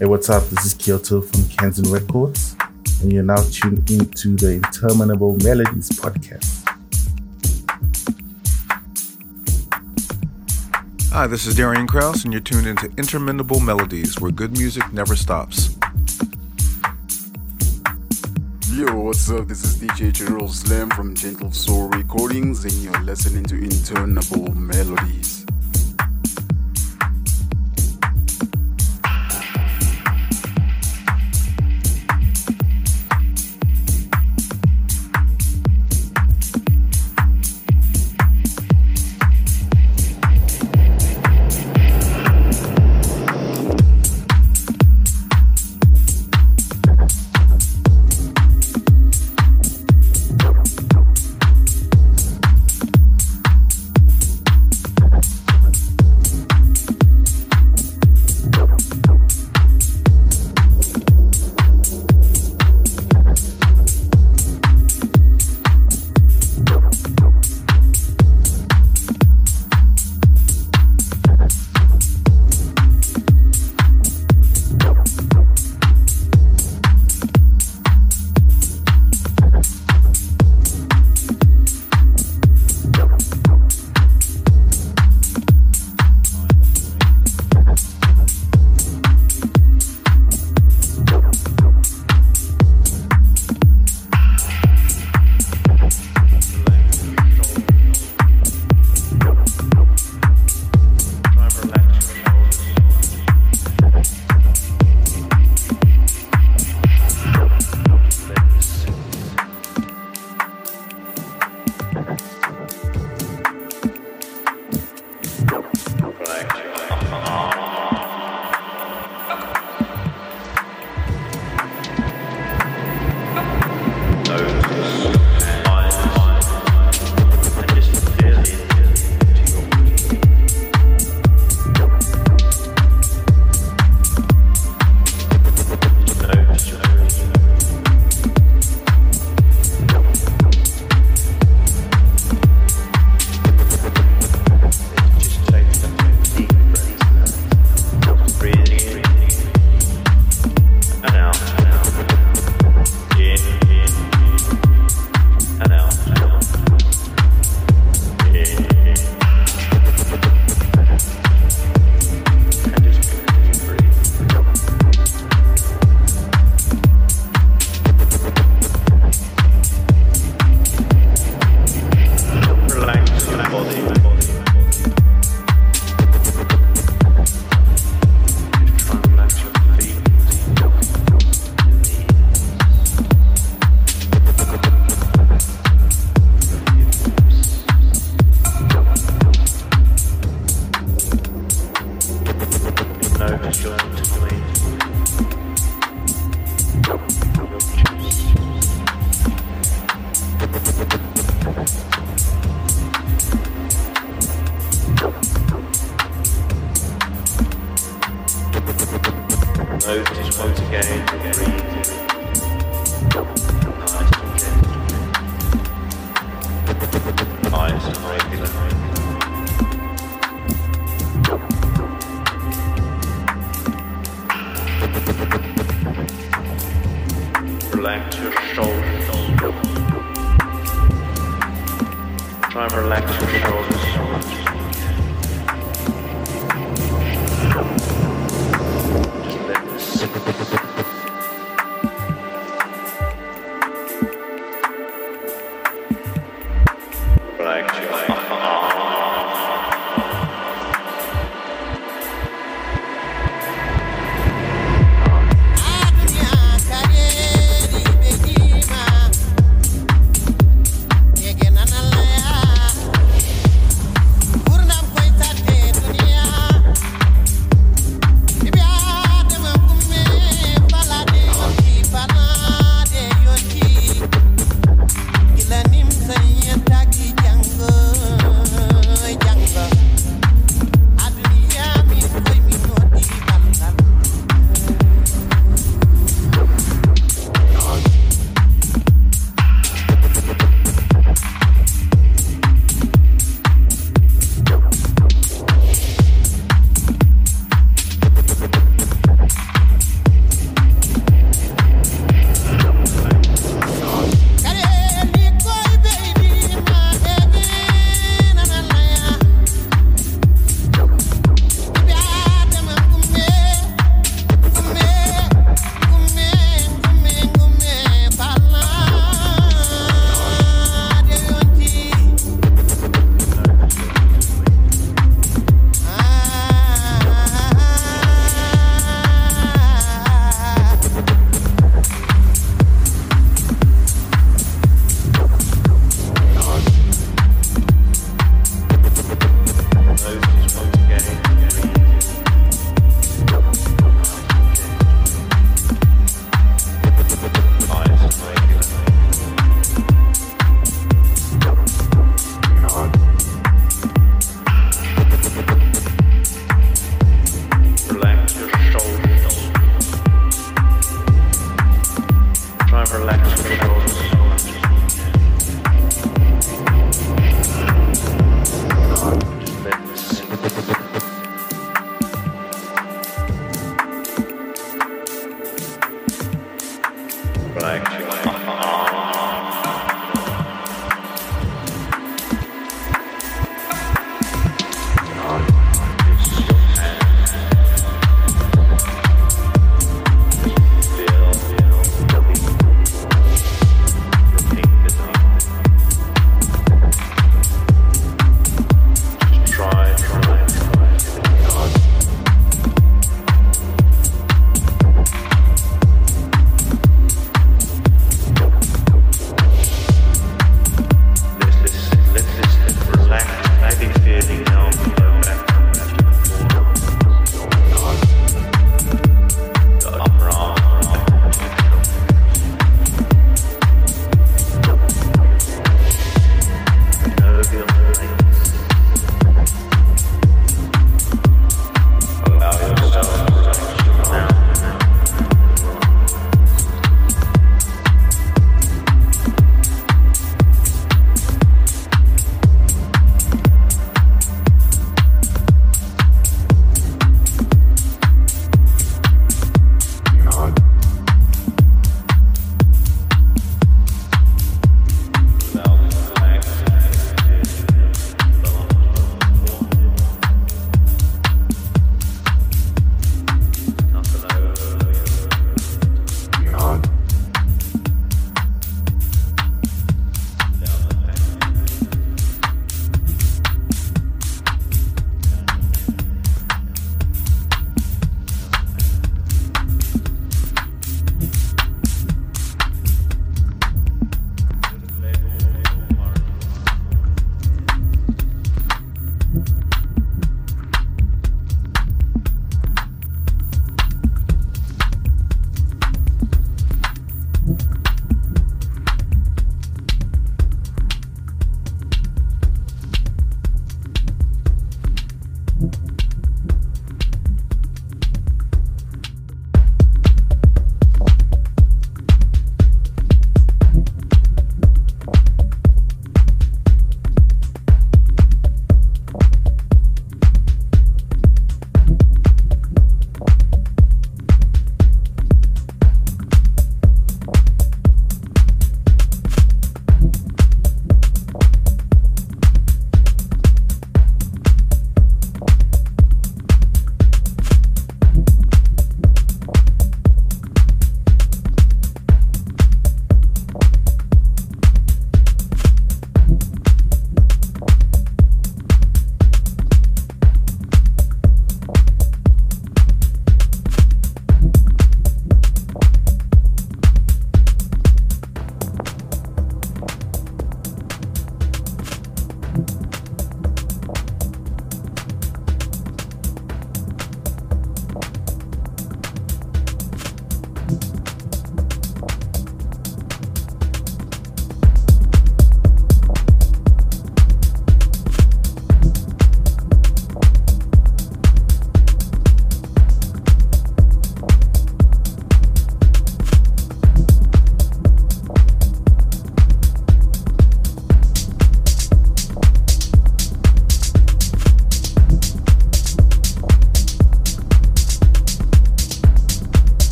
Hey, what's up? This is Kyoto from Kanzen Records, and you're now tuned into the Interminable Melodies podcast. Hi, this is Darian Kraus, and you're tuned into Interminable Melodies, where good music never stops. Yo, what's up? This is DJ General Slam from Gentle Soul Recordings, and you're listening to Interminable Melodies.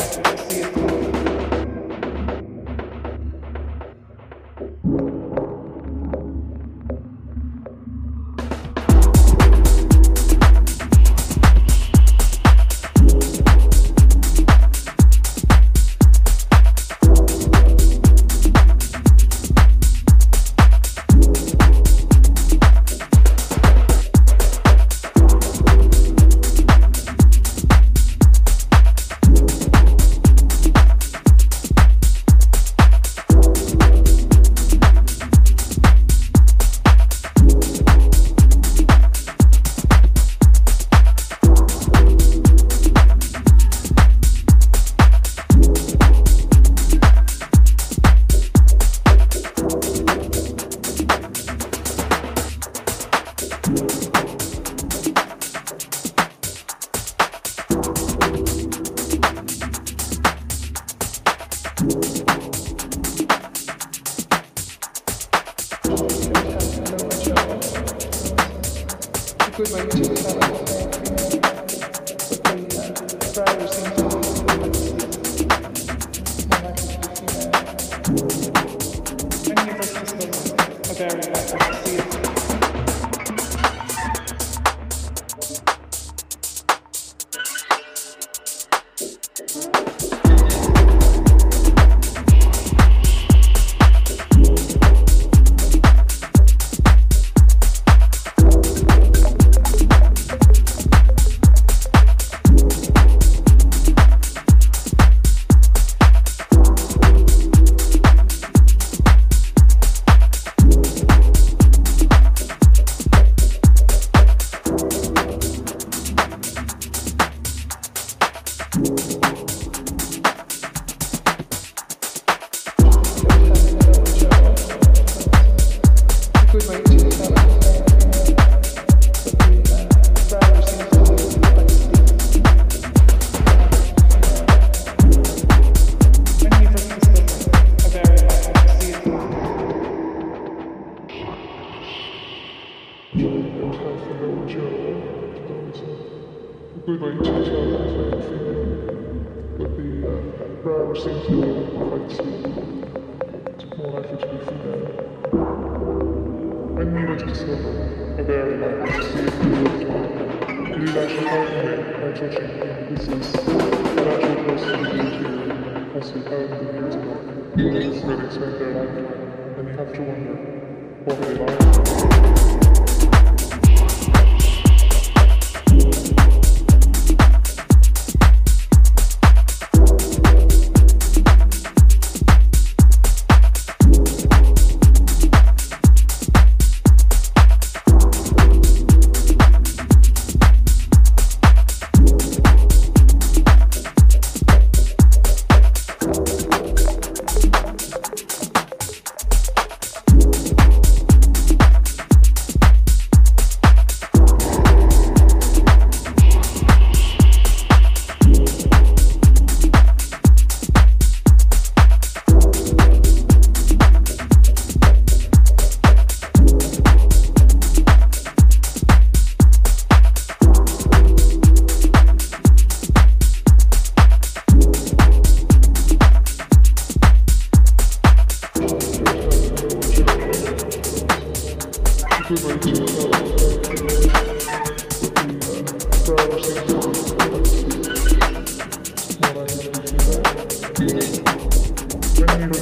see it through.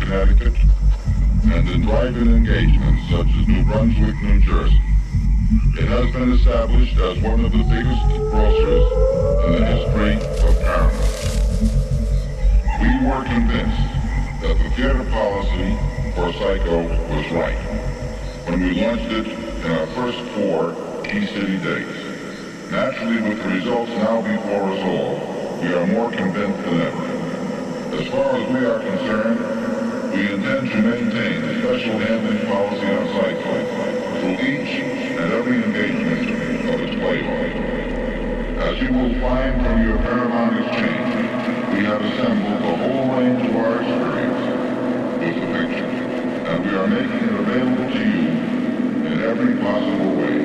Connecticut, and in drive-in engagements such as New Brunswick, New Jersey. It has been established as one of the biggest grossers in the history of Paramount. We were convinced that the theater policy for Psycho was right when we launched it in our first four key city days. Naturally, with the results now before us all, we are more convinced than ever. As far as we are concerned, we intend to maintain a special handling policy on Psycho through each and every engagement of its playboy. As you will find from your Paramount Exchange, we have assembled the whole range of our experience with the picture, and we are making it available to you in every possible way.